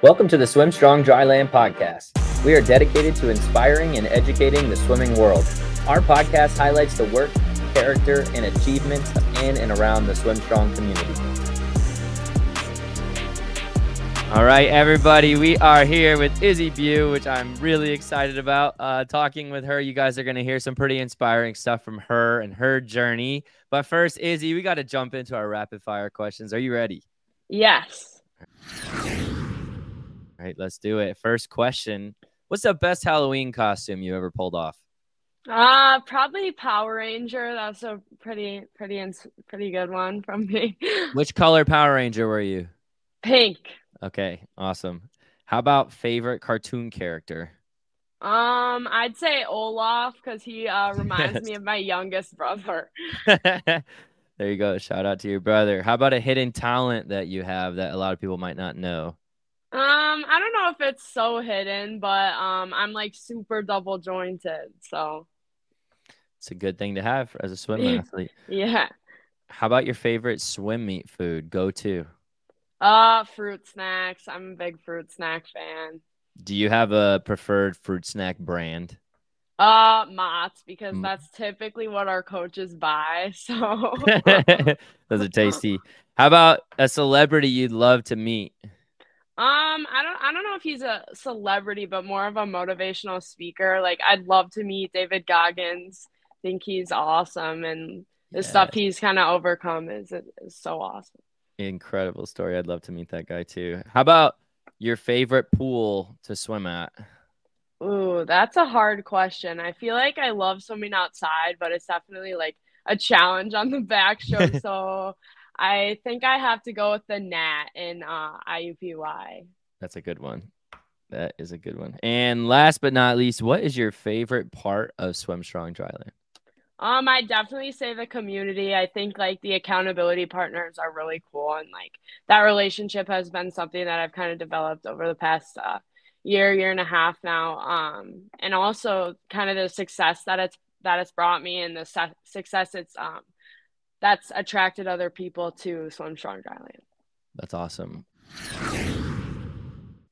Welcome to the Swim Strong Dryland podcast. We are dedicated to inspiring and educating the swimming world. Our podcast highlights the work, character, and achievements in and around the Swim Strong community. All right, everybody, we are here with Izzy Beu, which I'm really excited about. Uh, talking with her, you guys are going to hear some pretty inspiring stuff from her and her journey. But first, Izzy, we got to jump into our rapid fire questions. Are you ready? Yes. All right, let's do it. First question What's the best Halloween costume you ever pulled off? Uh probably Power Ranger. That's a pretty pretty pretty good one from me. Which color Power Ranger were you? Pink. Okay, awesome. How about favorite cartoon character? Um, I'd say Olaf because he uh, reminds me of my youngest brother. there you go. Shout out to your brother. How about a hidden talent that you have that a lot of people might not know? Um, I don't know if it's so hidden, but um, I'm like super double jointed, so it's a good thing to have as a swim athlete. yeah. How about your favorite swim meet food? Go to. Uh, fruit snacks. I'm a big fruit snack fan. Do you have a preferred fruit snack brand? Uh, Mott's because mm. that's typically what our coaches buy. So those are tasty. How about a celebrity you'd love to meet? Um, I don't I don't know if he's a celebrity, but more of a motivational speaker. Like I'd love to meet David Goggins. I Think he's awesome and the yes. stuff he's kind of overcome is is so awesome. Incredible story. I'd love to meet that guy too. How about your favorite pool to swim at? Ooh, that's a hard question. I feel like I love swimming outside, but it's definitely like a challenge on the back stroke. so I think I have to go with the Nat in uh, IUPUI. That's a good one. That is a good one. And last but not least, what is your favorite part of Swim Strong Dryland? Um, I definitely say the community. I think like the accountability partners are really cool, and like that relationship has been something that I've kind of developed over the past uh, year, year and a half now. Um, and also kind of the success that it's that it's brought me, and the su- success it's um that's attracted other people to Swim Strong Dryland. That's awesome.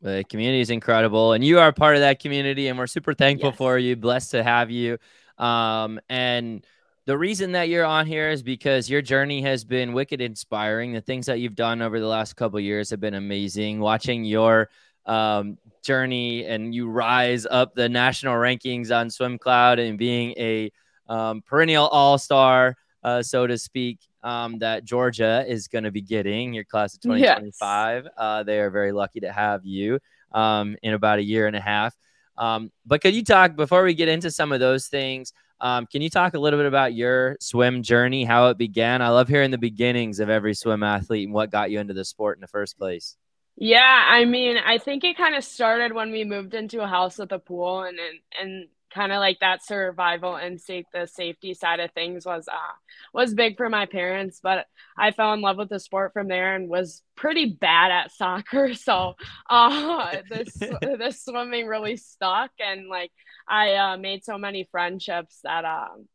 The community is incredible, and you are part of that community, and we're super thankful yes. for you. Blessed to have you. Um, and the reason that you're on here is because your journey has been wicked inspiring. The things that you've done over the last couple years have been amazing. Watching your um, journey and you rise up the national rankings on Swim Cloud and being a um, perennial all star uh, so to speak, um, that Georgia is going to be getting your class of 2025. Yes. Uh, they are very lucky to have you um, in about a year and a half. Um, but could you talk before we get into some of those things? Um, can you talk a little bit about your swim journey, how it began? I love hearing the beginnings of every swim athlete and what got you into the sport in the first place. Yeah, I mean, I think it kind of started when we moved into a house with a pool, and and, and kind of like that survival instinct the safety side of things was uh was big for my parents but i fell in love with the sport from there and was pretty bad at soccer. So uh this the swimming really stuck and like i uh made so many friendships that um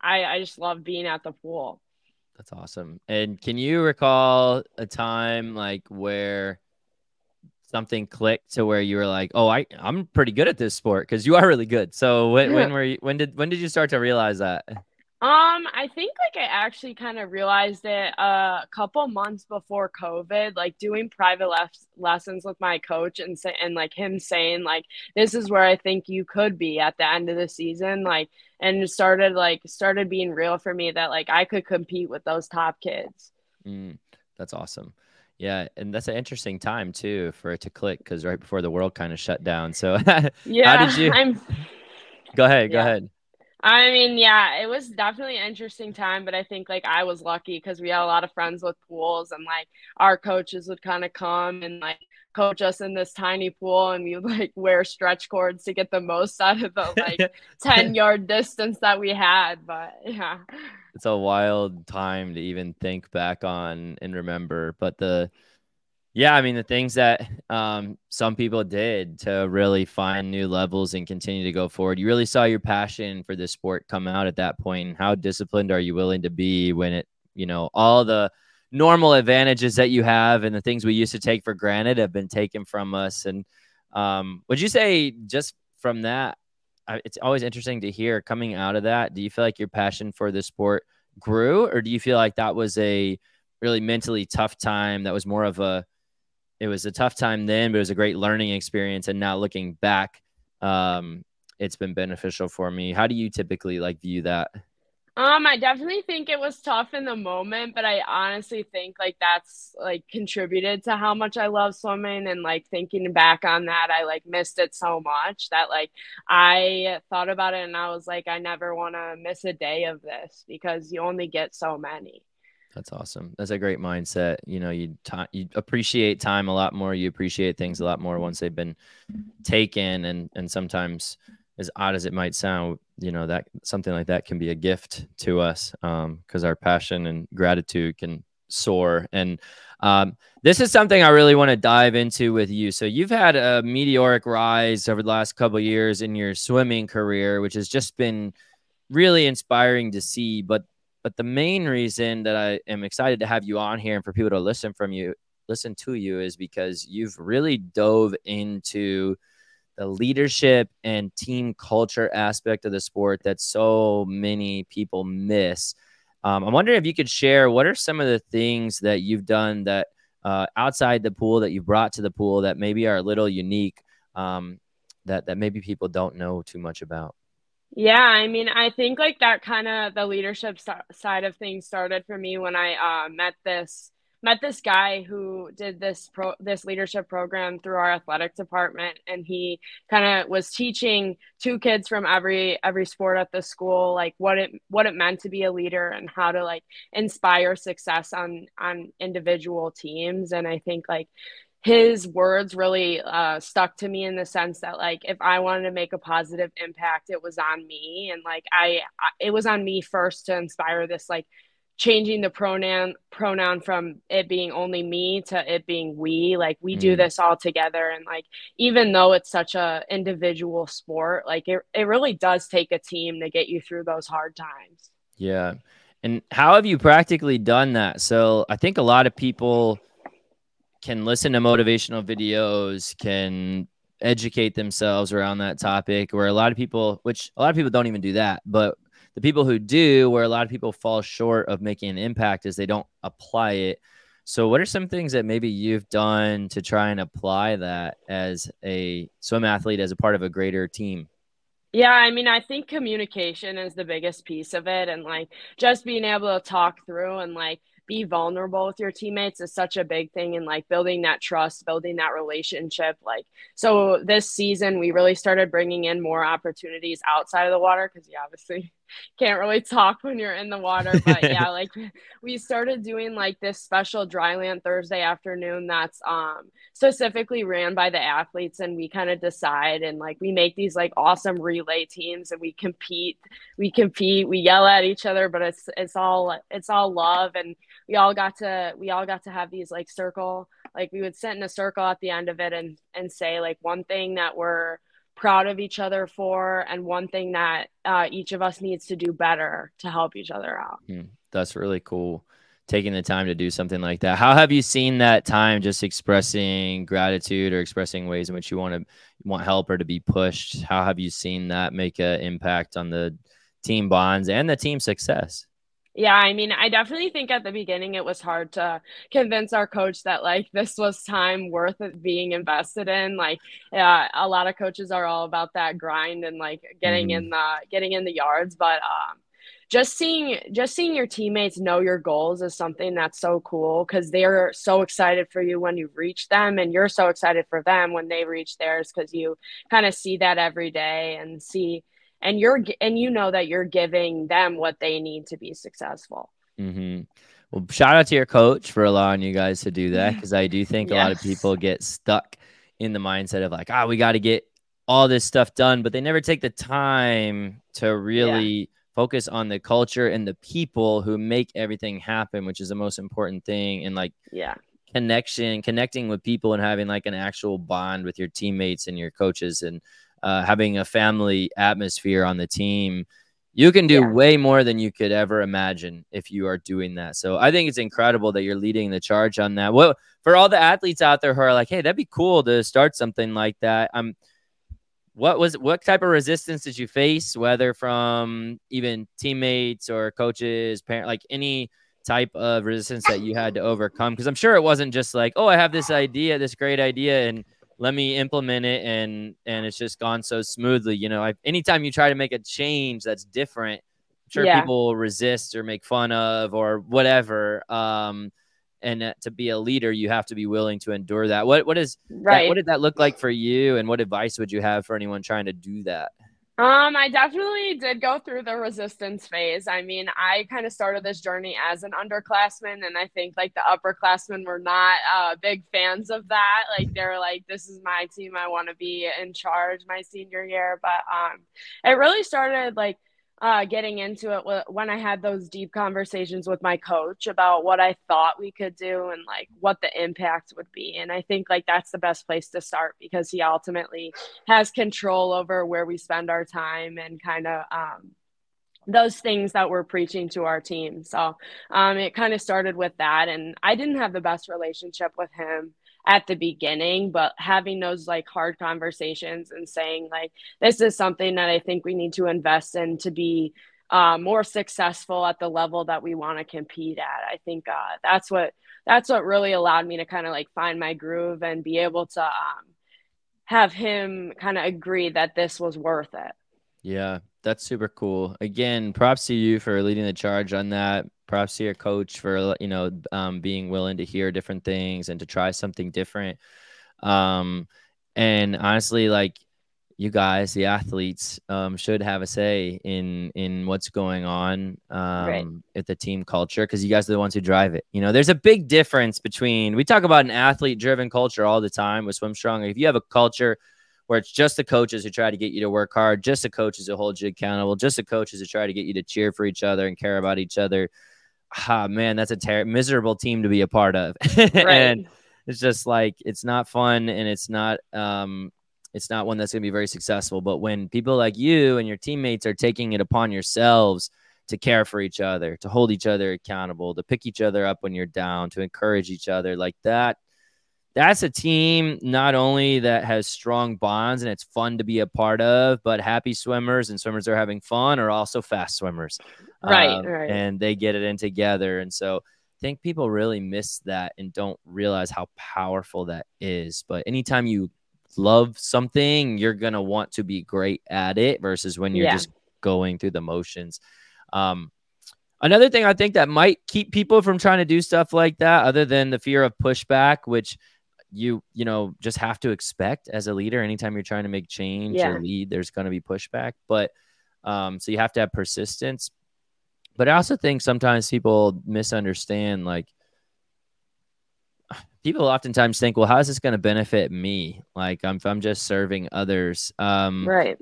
i i just love being at the pool. That's awesome. And can you recall a time like where something clicked to where you were like, "Oh, I I'm pretty good at this sport" because you are really good. So when yeah. when were you, when did when did you start to realize that? Um, I think like I actually kind of realized it a couple months before COVID, like doing private les- lessons with my coach and say, and like him saying like this is where I think you could be at the end of the season, like and started like started being real for me that like I could compete with those top kids. Mm, that's awesome. Yeah, and that's an interesting time too for it to click because right before the world kind of shut down. So yeah, how did you? I'm... Go ahead. Go yeah. ahead. I mean, yeah, it was definitely an interesting time, but I think like I was lucky because we had a lot of friends with pools, and like our coaches would kind of come and like coach us in this tiny pool, and we like wear stretch cords to get the most out of the like ten yard distance that we had. But yeah, it's a wild time to even think back on and remember. But the yeah, I mean the things that um, some people did to really find new levels and continue to go forward. You really saw your passion for this sport come out at that point. And how disciplined are you willing to be when it, you know, all the normal advantages that you have and the things we used to take for granted have been taken from us. And um, would you say just from that, it's always interesting to hear coming out of that. Do you feel like your passion for the sport grew, or do you feel like that was a really mentally tough time? That was more of a, it was a tough time then, but it was a great learning experience. And now looking back, um, it's been beneficial for me. How do you typically like view that? Um, I definitely think it was tough in the moment, but I honestly think like that's like contributed to how much I love swimming and like thinking back on that, I like missed it so much that like I thought about it and I was like, I never want to miss a day of this because you only get so many. That's awesome. That's a great mindset. You know, you t- you appreciate time a lot more. You appreciate things a lot more once they've been taken, and and sometimes as odd as it might sound, you know that something like that can be a gift to us because um, our passion and gratitude can soar. And um, this is something I really want to dive into with you. So you've had a meteoric rise over the last couple years in your swimming career, which has just been really inspiring to see. But but the main reason that I am excited to have you on here and for people to listen from you, listen to you, is because you've really dove into the leadership and team culture aspect of the sport that so many people miss. Um, I'm wondering if you could share what are some of the things that you've done that uh, outside the pool that you brought to the pool that maybe are a little unique um, that that maybe people don't know too much about. Yeah, I mean, I think like that kind of the leadership st- side of things started for me when I uh, met this met this guy who did this pro this leadership program through our athletic department and he kind of was teaching two kids from every every sport at the school like what it what it meant to be a leader and how to like inspire success on on individual teams. And i think like his words really uh, stuck to me in the sense that like if i wanted to make a positive impact it was on me. And like I, I it was on me first to inspire this like changing the pronoun pronoun from it being only me to it being we. Like we mm. do this all together. And like even though it's such a individual sport like it, it really does take a team to get you through those hard times. Yeah. And how have you practically done that? So i think a lot of people can listen to motivational videos can educate themselves around that topic where a lot of people which a lot of people don't even do that but the people who do, where a lot of people fall short of making an impact, is they don't apply it. So, what are some things that maybe you've done to try and apply that as a swim athlete, as a part of a greater team? Yeah, I mean, I think communication is the biggest piece of it. And like just being able to talk through and like be vulnerable with your teammates is such a big thing and like building that trust building that relationship like so this season we really started bringing in more opportunities outside of the water because you obviously can't really talk when you're in the water but yeah like we started doing like this special dryland thursday afternoon that's um specifically ran by the athletes and we kind of decide and like we make these like awesome relay teams and we compete we compete we yell at each other but it's it's all it's all love and we all got to we all got to have these like circle like we would sit in a circle at the end of it and and say like one thing that we're proud of each other for and one thing that uh, each of us needs to do better to help each other out. Mm, that's really cool taking the time to do something like that. How have you seen that time just expressing gratitude or expressing ways in which you want to want help or to be pushed? How have you seen that make an impact on the team bonds and the team success yeah, I mean, I definitely think at the beginning it was hard to convince our coach that like this was time worth being invested in. Like, yeah, a lot of coaches are all about that grind and like getting mm-hmm. in the getting in the yards, but um, just seeing just seeing your teammates know your goals is something that's so cool because they're so excited for you when you reach them, and you're so excited for them when they reach theirs because you kind of see that every day and see and you're and you know that you're giving them what they need to be successful. Mm-hmm. Well, shout out to your coach for allowing you guys to do that because I do think yes. a lot of people get stuck in the mindset of like, ah, oh, we got to get all this stuff done, but they never take the time to really yeah. focus on the culture and the people who make everything happen, which is the most important thing. And like, yeah, connection, connecting with people and having like an actual bond with your teammates and your coaches and uh, having a family atmosphere on the team you can do yeah. way more than you could ever imagine if you are doing that. So I think it's incredible that you're leading the charge on that. What for all the athletes out there who are like, hey, that'd be cool to start something like that. I'm what was what type of resistance did you face, whether from even teammates or coaches, parent like any type of resistance that you had to overcome? Because I'm sure it wasn't just like, oh, I have this idea, this great idea, and let me implement it and and it's just gone so smoothly you know I, anytime you try to make a change that's different I'm sure yeah. people will resist or make fun of or whatever um and to be a leader you have to be willing to endure that. What what is right. that, what did that look like for you and what advice would you have for anyone trying to do that um, I definitely did go through the resistance phase. I mean, I kind of started this journey as an underclassman, and I think like the upperclassmen were not uh, big fans of that. Like they're like, "This is my team. I want to be in charge my senior year." But um, it really started like uh, getting into it when I had those deep conversations with my coach about what I thought we could do and like what the impact would be. And I think like that's the best place to start because he ultimately has control over where we spend our time and kind of um, those things that we're preaching to our team. So um, it kind of started with that. And I didn't have the best relationship with him at the beginning, but having those like hard conversations and saying, like, this is something that I think we need to invest in to be uh, more successful at the level that we want to compete at. I think uh, that's what that's what really allowed me to kind of like find my groove and be able to um, have him kind of agree that this was worth it. Yeah, that's super cool. Again, props to you for leading the charge on that. Props to your coach for you know um, being willing to hear different things and to try something different. Um, and honestly, like you guys, the athletes, um, should have a say in in what's going on um, right. at the team culture because you guys are the ones who drive it. You know, there's a big difference between we talk about an athlete driven culture all the time with Swim Strong. If you have a culture where it's just the coaches who try to get you to work hard, just the coaches who hold you accountable, just the coaches who try to get you to cheer for each other and care about each other. Ah, man, that's a ter- miserable team to be a part of. Right. and it's just like it's not fun and it's not um it's not one that's going to be very successful. But when people like you and your teammates are taking it upon yourselves to care for each other, to hold each other accountable, to pick each other up when you're down, to encourage each other, like that that's a team not only that has strong bonds and it's fun to be a part of, but happy swimmers and swimmers that are having fun are also fast swimmers. Right, um, right. And they get it in together. And so I think people really miss that and don't realize how powerful that is. But anytime you love something, you're going to want to be great at it versus when you're yeah. just going through the motions. Um, another thing I think that might keep people from trying to do stuff like that, other than the fear of pushback, which you you know just have to expect as a leader anytime you're trying to make change yeah. or lead there's going to be pushback but um so you have to have persistence. But i also think sometimes people misunderstand like people oftentimes think well how is this going to benefit me? Like i'm i'm just serving others. Um right.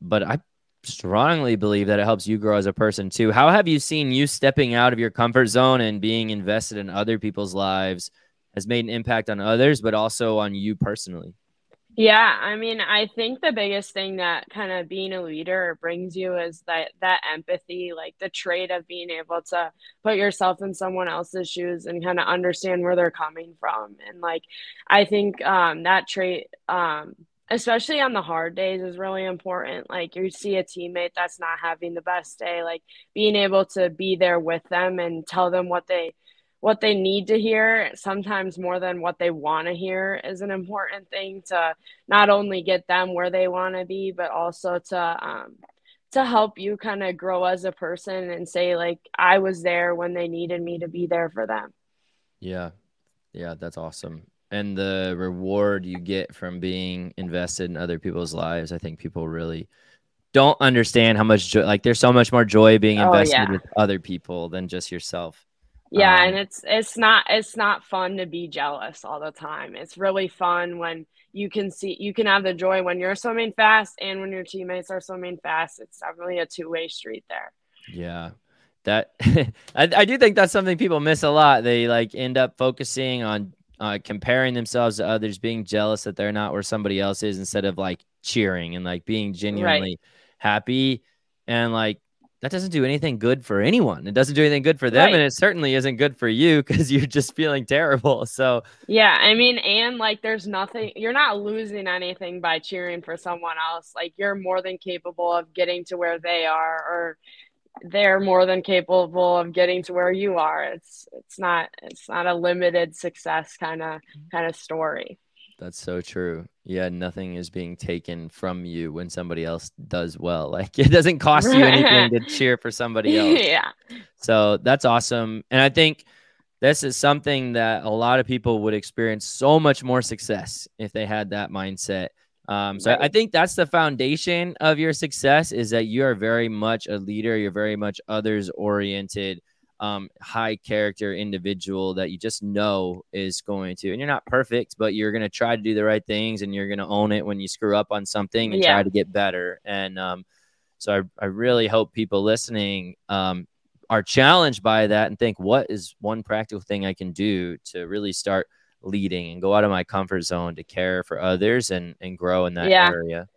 but i strongly believe that it helps you grow as a person too. How have you seen you stepping out of your comfort zone and being invested in other people's lives has made an impact on others, but also on you personally? Yeah, I mean, I think the biggest thing that kind of being a leader brings you is that that empathy, like the trait of being able to put yourself in someone else's shoes and kind of understand where they're coming from. And like I think um that trait um especially on the hard days is really important. Like you see a teammate that's not having the best day, like being able to be there with them and tell them what they what they need to hear, sometimes more than what they want to hear, is an important thing to not only get them where they want to be, but also to um, to help you kind of grow as a person and say like I was there when they needed me to be there for them. Yeah, yeah, that's awesome. And the reward you get from being invested in other people's lives, I think people really don't understand how much joy. Like, there's so much more joy being oh, invested oh, yeah. with other people than just yourself yeah um, and it's it's not it's not fun to be jealous all the time. It's really fun when you can see you can have the joy when you're swimming fast and when your teammates are swimming fast. It's definitely a two-way street there. Yeah that I, I do think that's something people miss a lot. They like end up focusing on uh, comparing themselves to others being jealous that they're not where somebody else is instead of like cheering and like being genuinely right. happy. And like that doesn't do anything good for anyone. It doesn't do anything good for them, right. and it certainly isn't good for you because you're just feeling terrible. So yeah, I mean, and like, there's nothing. You're not losing anything by cheering for someone else. Like, you're more than capable of getting to where they are, or they're more than capable of getting to where you are. It's it's not it's not a limited success kind of mm-hmm. kind of story. That's so true. Yeah, nothing is being taken from you when somebody else does well. Like it doesn't cost you anything to cheer for somebody else. Yeah. So that's awesome. And I think this is something that a lot of people would experience so much more success if they had that mindset. Um, so right. I think that's the foundation of your success is that you are very much a leader. You're very much others oriented um, high character individual that you just know is going to, and you're not perfect, but you're going to try to do the right things and you're going to own it when you screw up on something and yeah. try to get better. And um, so I, I really hope people listening um, are challenged by that and think, what is one practical thing I can do to really start leading and go out of my comfort zone to care for others and, and grow in that yeah. area?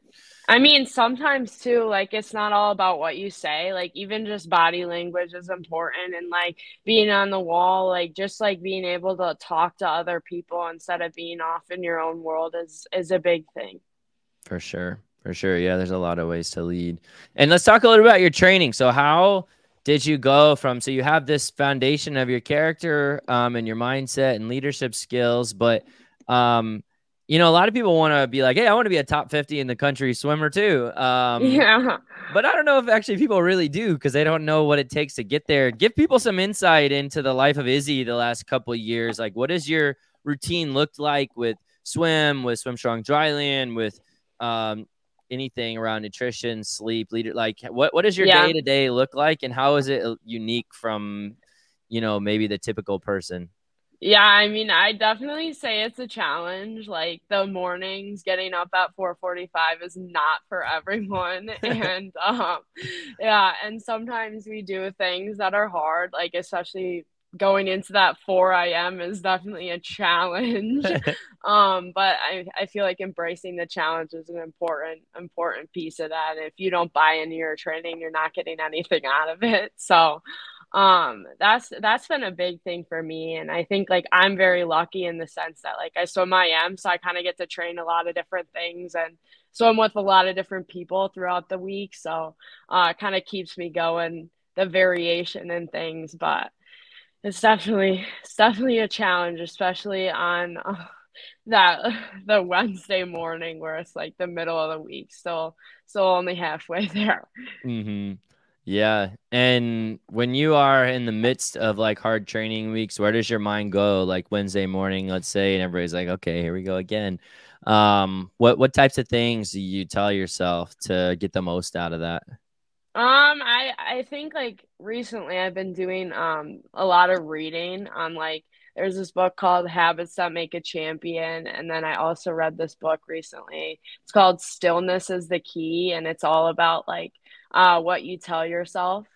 I mean, sometimes too, like it's not all about what you say. Like even just body language is important and like being on the wall, like just like being able to talk to other people instead of being off in your own world is is a big thing. For sure. For sure. Yeah, there's a lot of ways to lead. And let's talk a little about your training. So how did you go from so you have this foundation of your character um and your mindset and leadership skills, but um you know, a lot of people want to be like, hey, I want to be a top 50 in the country swimmer too. Um, yeah. But I don't know if actually people really do because they don't know what it takes to get there. Give people some insight into the life of Izzy the last couple of years. Like, what does your routine looked like with swim, with Swim Strong Dryland, with um, anything around nutrition, sleep, leader? Like, what, what does your day to day look like and how is it uh, unique from, you know, maybe the typical person? Yeah, I mean, I definitely say it's a challenge. Like the mornings, getting up at 4:45 is not for everyone, and um, yeah, and sometimes we do things that are hard, like especially going into that 4 a.m. is definitely a challenge. um, but I, I feel like embracing the challenge is an important important piece of that. If you don't buy into your training, you're not getting anything out of it. So um that's that's been a big thing for me and i think like i'm very lucky in the sense that like i swim i am so i kind of get to train a lot of different things and swim with a lot of different people throughout the week so uh it kind of keeps me going the variation and things but it's definitely it's definitely a challenge especially on uh, that the wednesday morning where it's like the middle of the week so so only halfway there mm-hmm. Yeah. And when you are in the midst of like hard training weeks, where does your mind go? Like Wednesday morning, let's say, and everybody's like, okay, here we go again. Um, what what types of things do you tell yourself to get the most out of that? Um, I I think like recently I've been doing um a lot of reading on like there's this book called Habits That Make a Champion. And then I also read this book recently. It's called Stillness is the Key. And it's all about like uh, what you tell yourself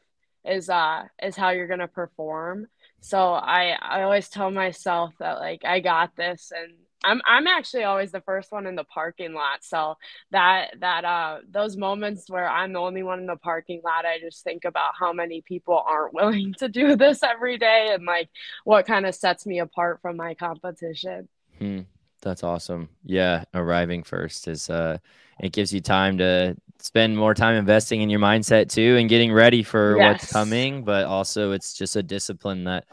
is uh is how you're gonna perform. So I I always tell myself that like I got this and I'm I'm actually always the first one in the parking lot. So that that uh those moments where I'm the only one in the parking lot, I just think about how many people aren't willing to do this every day and like what kind of sets me apart from my competition. Hmm. That's awesome. Yeah, arriving first is uh it gives you time to spend more time investing in your mindset too and getting ready for yes. what's coming but also it's just a discipline that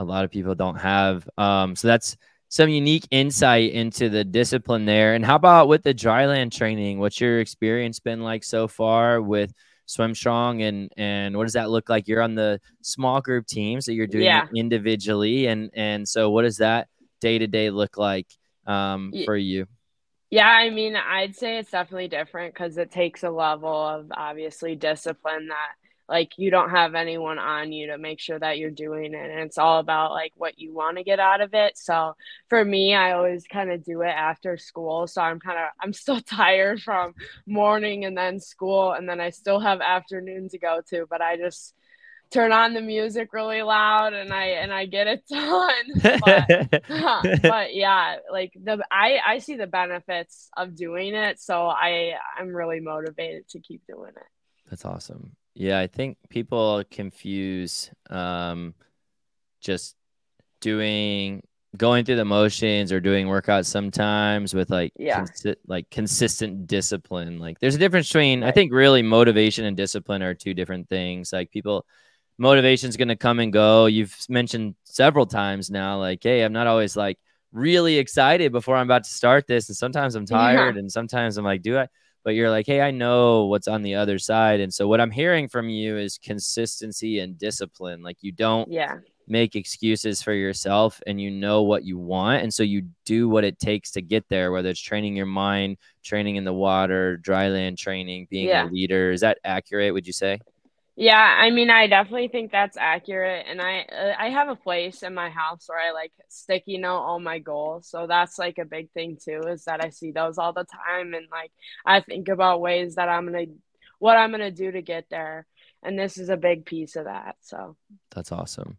a lot of people don't have. Um, so that's some unique insight into the discipline there. And how about with the dryland training? What's your experience been like so far with swim strong? And and what does that look like? You're on the small group teams that you're doing yeah. individually. And and so what does that day to day look like um, for you yeah, I mean, I'd say it's definitely different because it takes a level of obviously discipline that like you don't have anyone on you to make sure that you're doing it and it's all about like what you want to get out of it. So for me i always kind of do it after school so i'm kind of i'm still tired from morning and then school and then i still have afternoon to go to but i just turn on the music really loud and I and I get it done. but, but, yeah, like the I I see the benefits of doing it, so I I'm really motivated to keep doing it. That's awesome. Yeah, I think people confuse um, just doing going through the motions or doing workouts sometimes with like yeah. consi- like consistent discipline. Like there's a difference between right. I think really motivation and discipline are two different things. Like people motivation is going to come and go. You've mentioned several times now like hey, I'm not always like really excited before I'm about to start this and sometimes I'm tired yeah. and sometimes I'm like do I but you're like, hey, I know what's on the other side. And so what I'm hearing from you is consistency and discipline. Like you don't yeah make excuses for yourself and you know what you want. And so you do what it takes to get there, whether it's training your mind, training in the water, dry land training, being yeah. a leader. Is that accurate, would you say? Yeah, I mean, I definitely think that's accurate, and I uh, I have a place in my house where I like sticky note all my goals, so that's like a big thing too. Is that I see those all the time, and like I think about ways that I'm gonna, what I'm gonna do to get there, and this is a big piece of that. So that's awesome.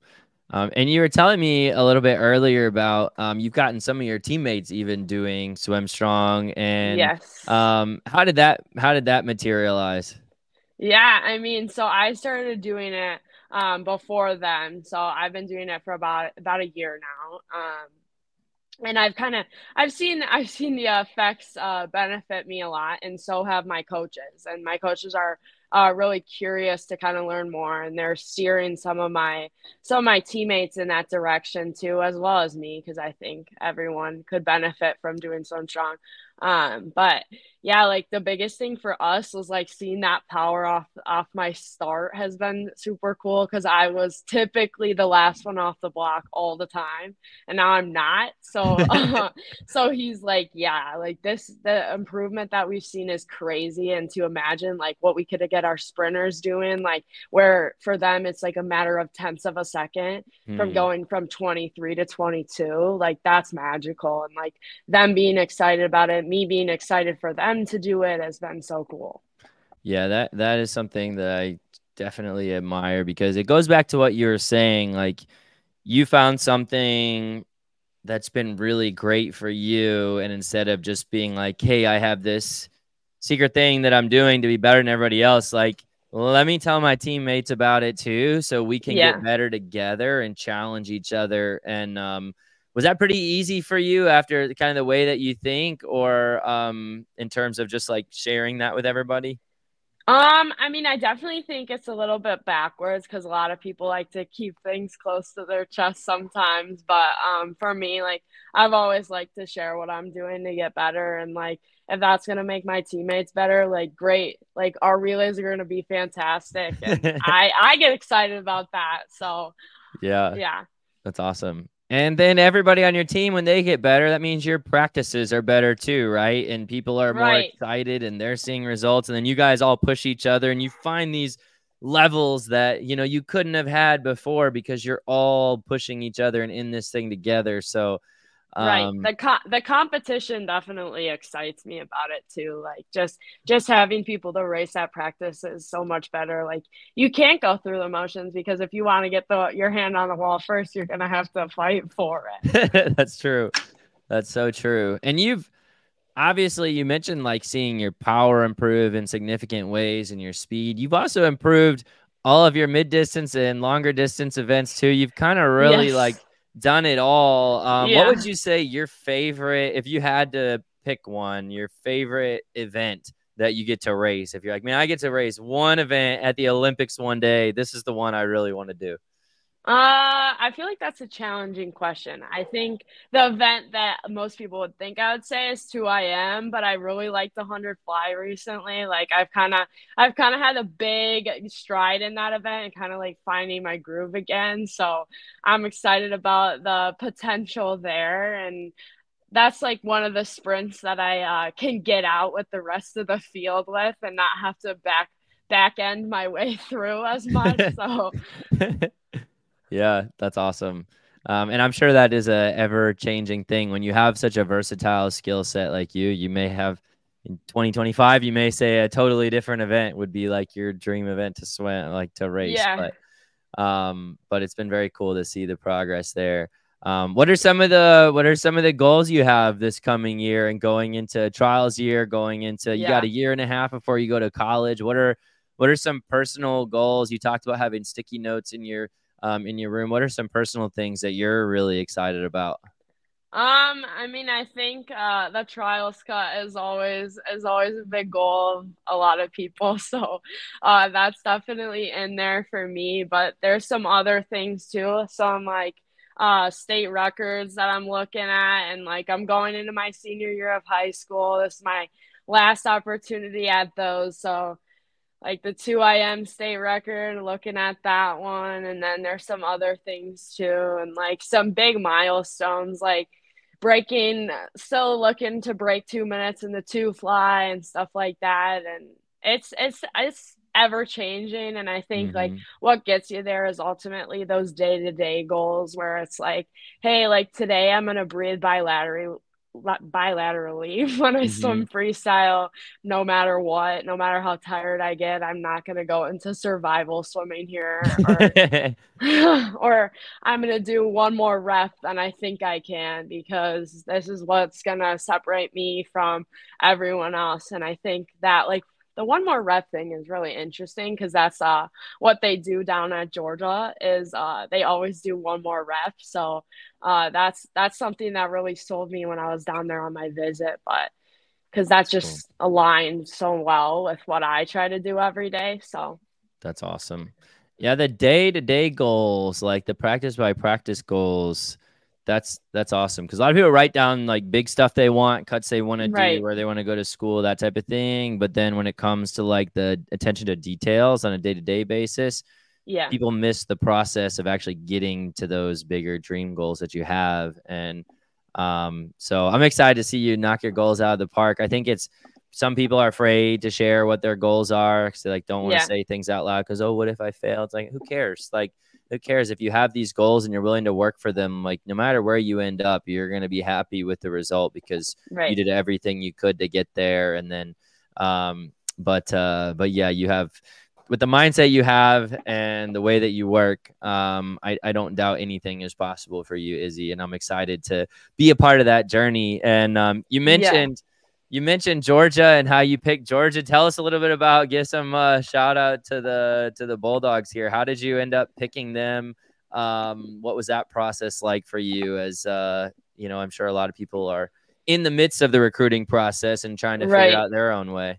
Um, and you were telling me a little bit earlier about um, you've gotten some of your teammates even doing swim strong, and yes. Um, how did that how did that materialize? Yeah, I mean, so I started doing it um, before then, so I've been doing it for about about a year now. Um, and I've kind of I've seen I've seen the effects uh, benefit me a lot, and so have my coaches. And my coaches are uh, really curious to kind of learn more, and they're steering some of my some of my teammates in that direction too, as well as me, because I think everyone could benefit from doing Swim Strong. Um, but yeah, like the biggest thing for us was like seeing that power off off my start has been super cool because I was typically the last one off the block all the time, and now I'm not. So, uh, so he's like, yeah, like this the improvement that we've seen is crazy, and to imagine like what we could get our sprinters doing, like where for them it's like a matter of tenths of a second hmm. from going from 23 to 22, like that's magical, and like them being excited about it, me being excited for them them to do it has been so cool. Yeah, that that is something that I definitely admire because it goes back to what you were saying. Like you found something that's been really great for you, and instead of just being like, "Hey, I have this secret thing that I'm doing to be better than everybody else," like let me tell my teammates about it too, so we can yeah. get better together and challenge each other. And um, was that pretty easy for you after kind of the way that you think or um in terms of just like sharing that with everybody um i mean i definitely think it's a little bit backwards because a lot of people like to keep things close to their chest sometimes but um for me like i've always liked to share what i'm doing to get better and like if that's going to make my teammates better like great. Like our relays are going to be fantastic and i i get excited about that so yeah. yeah. That's awesome and then everybody on your team, when they get better, that means your practices are better too, right? And people are more right. excited and they're seeing results. And then you guys all push each other and you find these levels that you know you couldn't have had before because you're all pushing each other and in this thing together. So um, right the co- the competition definitely excites me about it too like just just having people to race at practice is so much better. Like you can't go through the motions because if you want to get the your hand on the wall first you're gonna have to fight for it. That's true. That's so true. And you've obviously you mentioned like seeing your power improve in significant ways and your speed. You've also improved all of your mid distance and longer distance events too. You've kind of really yes. like done it all. Um, yeah. What would you say your favorite, if you had to pick one, your favorite event that you get to race? If you're like, man, I get to race one event at the Olympics one day, this is the one I really want to do. Uh, I feel like that's a challenging question. I think the event that most people would think I would say is 2 IM, but I really like the 100 fly recently. Like I've kind of I've kind of had a big stride in that event and kind of like finding my groove again. So, I'm excited about the potential there and that's like one of the sprints that I uh, can get out with the rest of the field with and not have to back back end my way through as much. So Yeah, that's awesome. Um, and I'm sure that is a ever changing thing when you have such a versatile skill set like you. You may have in 2025, you may say a totally different event would be like your dream event to swim, like to race. Yeah. But, um, but it's been very cool to see the progress there. Um, what are some of the what are some of the goals you have this coming year and going into trials year, going into you yeah. got a year and a half before you go to college? What are what are some personal goals? You talked about having sticky notes in your um, in your room. What are some personal things that you're really excited about? Um, I mean, I think uh, the trials cut is always is always a big goal of a lot of people. So, uh, that's definitely in there for me. But there's some other things too. Some like uh state records that I'm looking at, and like I'm going into my senior year of high school. This is my last opportunity at those. So like the 2IM state record, looking at that one. And then there's some other things too, and like some big milestones, like breaking, still looking to break two minutes in the two fly and stuff like that. And it's, it's, it's, ever changing and i think mm-hmm. like what gets you there is ultimately those day-to-day goals where it's like hey like today i'm going to breathe bilaterally bilaterally when I mm-hmm. swim freestyle, no matter what, no matter how tired I get, I'm not going to go into survival swimming here. Or, or I'm going to do one more rep than I think I can because this is what's going to separate me from everyone else. And I think that, like, the one more rep thing is really interesting because that's uh what they do down at Georgia is uh they always do one more rep. So uh that's that's something that really sold me when I was down there on my visit, but because that's just cool. aligned so well with what I try to do every day. So that's awesome. Yeah, the day to day goals, like the practice by practice goals, that's that's awesome. Because a lot of people write down like big stuff they want cuts they want to do where they want to go to school that type of thing. But then when it comes to like the attention to details on a day-to-day basis yeah. people miss the process of actually getting to those bigger dream goals that you have. And um so i'm excited to see you knock your goals out of the park. I think it's some people are afraid to share what their goals are because they like don't want to yeah. say things out loud because oh what if i fail? It's like who cares? Like who cares? If you have these goals and you're willing to work for them like no matter where you end up you're going to be happy with the result because right. you did everything you could to get there and then um but uh but yeah you have with the mindset you have and the way that you work um i, I don't doubt anything is possible for you izzy and i'm excited to be a part of that journey. And um you mentioned you mentioned Georgia and how you picked Georgia. Tell us a little bit about. Give some uh, shout out to the to the Bulldogs here. How did you end up picking them? Um, what was that process like for you? As uh, you know, I'm sure a lot of people are in the midst of the recruiting process and trying to right. figure out their own way.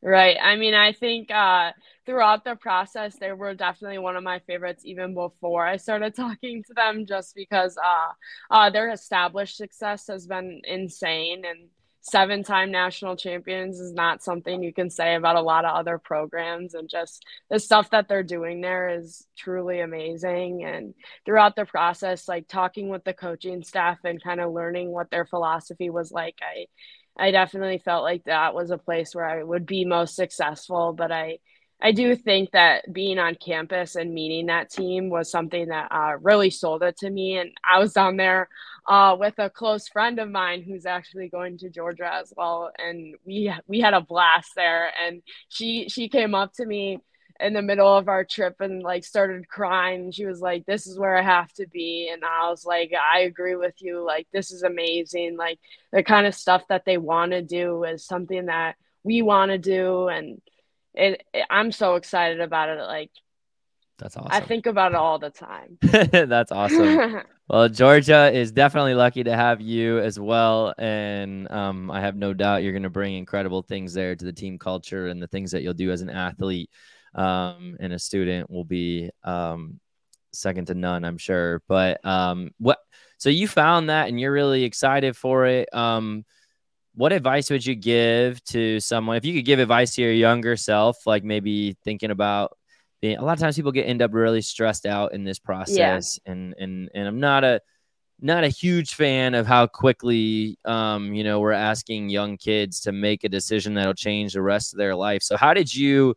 Right. I mean, I think uh, throughout the process, they were definitely one of my favorites even before I started talking to them, just because uh, uh, their established success has been insane and seven time national champions is not something you can say about a lot of other programs and just the stuff that they're doing there is truly amazing. And throughout the process like talking with the coaching staff and kind of learning what their philosophy was like i i definitely felt like that was a place where i would be most successful but i I do think that being on campus and meeting that team was something that uh, really sold it to me. And I was down there uh, with a close friend of mine who's actually going to Georgia as well, and we we had a blast there. And she she came up to me in the middle of our trip and like started crying. She was like, "This is where I have to be," and I was like, "I agree with you. Like this is amazing. Like the kind of stuff that they want to do is something that we want to do, and it, it, I'm so excited about it. Like that's awesome. I think about it all the time. That's awesome. well, Georgia is definitely lucky to have you as well. And um, I have no doubt you're going to bring incredible things there to the team culture and the things that you'll do as an athlete um, and a student will be um, second to none, I'm sure. But um, what, so you found that and you're really excited for it. What advice would you give to someone if you could give advice to your younger self, like maybe thinking about a lot of times people get end up really stressed out in this process yeah. and and and i'm not a not a huge fan of how quickly um you know we're asking young kids to make a decision that'll change the rest of their life so how did you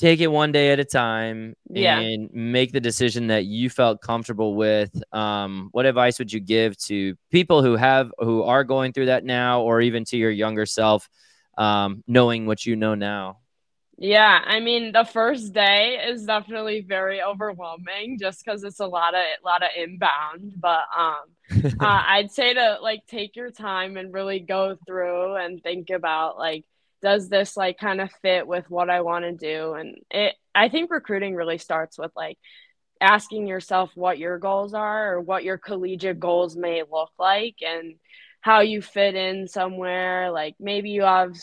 take it one day at a time yeah. and make the decision that you felt comfortable with um what advice would you give to people who have who are going through that now or even to your younger self um knowing what you know now yeah, I mean the first day is definitely very overwhelming just because it's a lot of a lot of inbound. But um, uh, I'd say to like take your time and really go through and think about like does this like kind of fit with what I want to do? And it, I think recruiting really starts with like asking yourself what your goals are or what your collegiate goals may look like and how you fit in somewhere. Like maybe you have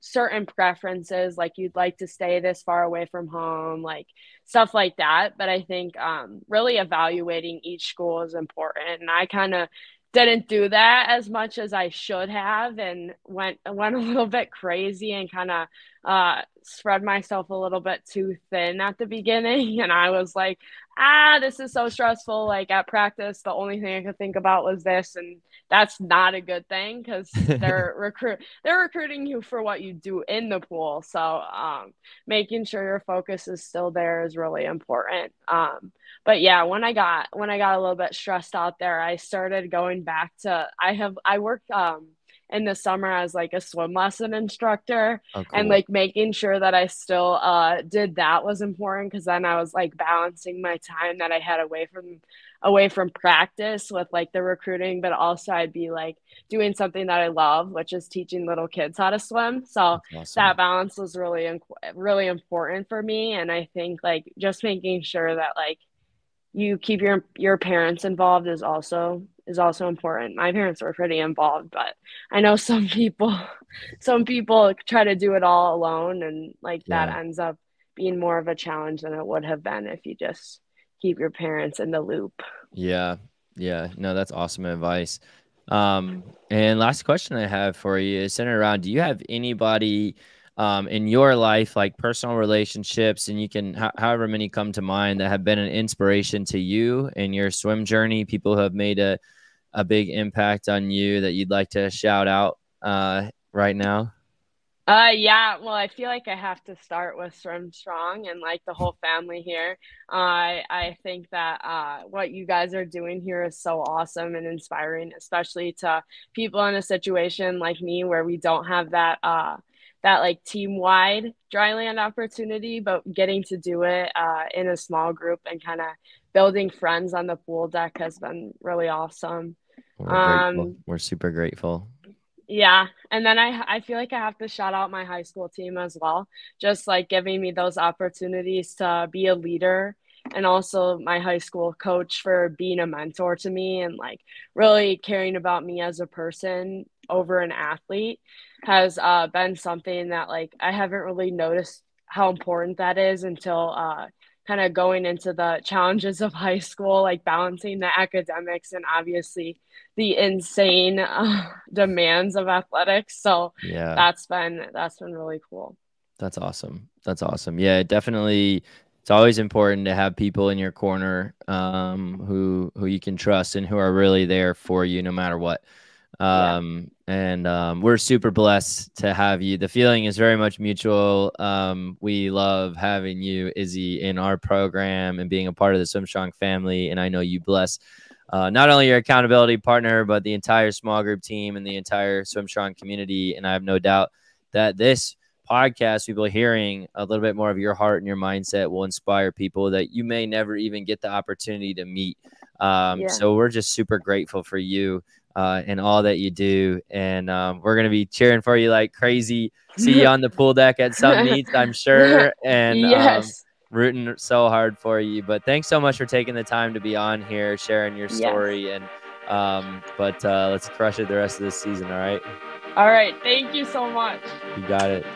certain preferences, like you'd like to stay this far away from home, like stuff like that. But I think um, really evaluating each school is important. And I kind of didn't do that as much as I should have and went went a little bit crazy and kind of uh, spread myself a little bit too thin at the beginning. And I was like ah this is so stressful. Like at practice the only thing I could think about was this and that's not a good thing because they're recruit they're recruiting you for what you do in the pool. So um, making sure your focus is still there is really important. Um, but yeah, when I got when I got a little bit stressed out there, I started going back to I have I work um in the summer as like a swim lesson instructor oh, cool. and like making sure that I still uh did that was important because then I was like balancing my time that I had away from away from practice with like the recruiting but also I'd be like doing something that I love which is teaching little kids how to swim so awesome. that balance was really really important for me and I think like just making sure that like you keep your your parents involved is also is also important. My parents were pretty involved, but I know some people some people try to do it all alone and like yeah. that ends up being more of a challenge than it would have been if you just keep your parents in the loop. Yeah. Yeah. No, that's awesome advice. Um and last question I have for you is centered around do you have anybody um, in your life, like personal relationships, and you can, h- however many come to mind that have been an inspiration to you in your swim journey, people who have made a, a big impact on you that you'd like to shout out uh, right now? Uh, yeah. Well, I feel like I have to start with Swim Strong and like the whole family here. Uh, I think that uh, what you guys are doing here is so awesome and inspiring, especially to people in a situation like me where we don't have that uh, that like team wide dryland opportunity, but getting to do it uh, in a small group and kind of building friends on the pool deck has been really awesome. We're, um, We're super grateful. Yeah. And then I, I feel like I have to shout out my high school team as well, just like giving me those opportunities to be a leader and also my high school coach for being a mentor to me and like really caring about me as a person over an athlete has uh, been something that like I haven't really noticed how important that is until uh, kind of going into the challenges of high school, like balancing the academics and obviously the insane uh, demands of athletics. So yeah, that's been that's been really cool. That's awesome. That's awesome. Yeah, definitely. It's always important to have people in your corner um, who who you can trust and who are really there for you no matter what. Um, yeah. And um, we're super blessed to have you. The feeling is very much mutual. Um, we love having you, Izzy, in our program and being a part of the Swim Strong family. And I know you bless uh, not only your accountability partner, but the entire small group team and the entire Swim Strong community. And I have no doubt that this podcast, people hearing a little bit more of your heart and your mindset will inspire people that you may never even get the opportunity to meet. Um, yeah. So we're just super grateful for you uh, and all that you do. And um, we're going to be cheering for you like crazy. See you on the pool deck at some meets, I'm sure. And um, yes. Um, rooting so hard for you. But thanks so much for taking the time to be on here, sharing your story. Yes. And um, but uh, let's crush it the rest of this season. All right. All right. Thank you so much. You got it.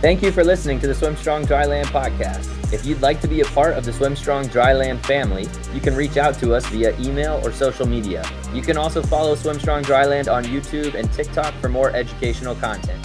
Thank you for listening to the Swim Strong Dryland podcast. If you'd like to be a part of the Swim Strong Dryland family, you can reach out to us via email or social media. You can also follow Swim Strong Dryland on YouTube and TikTok for more educational content.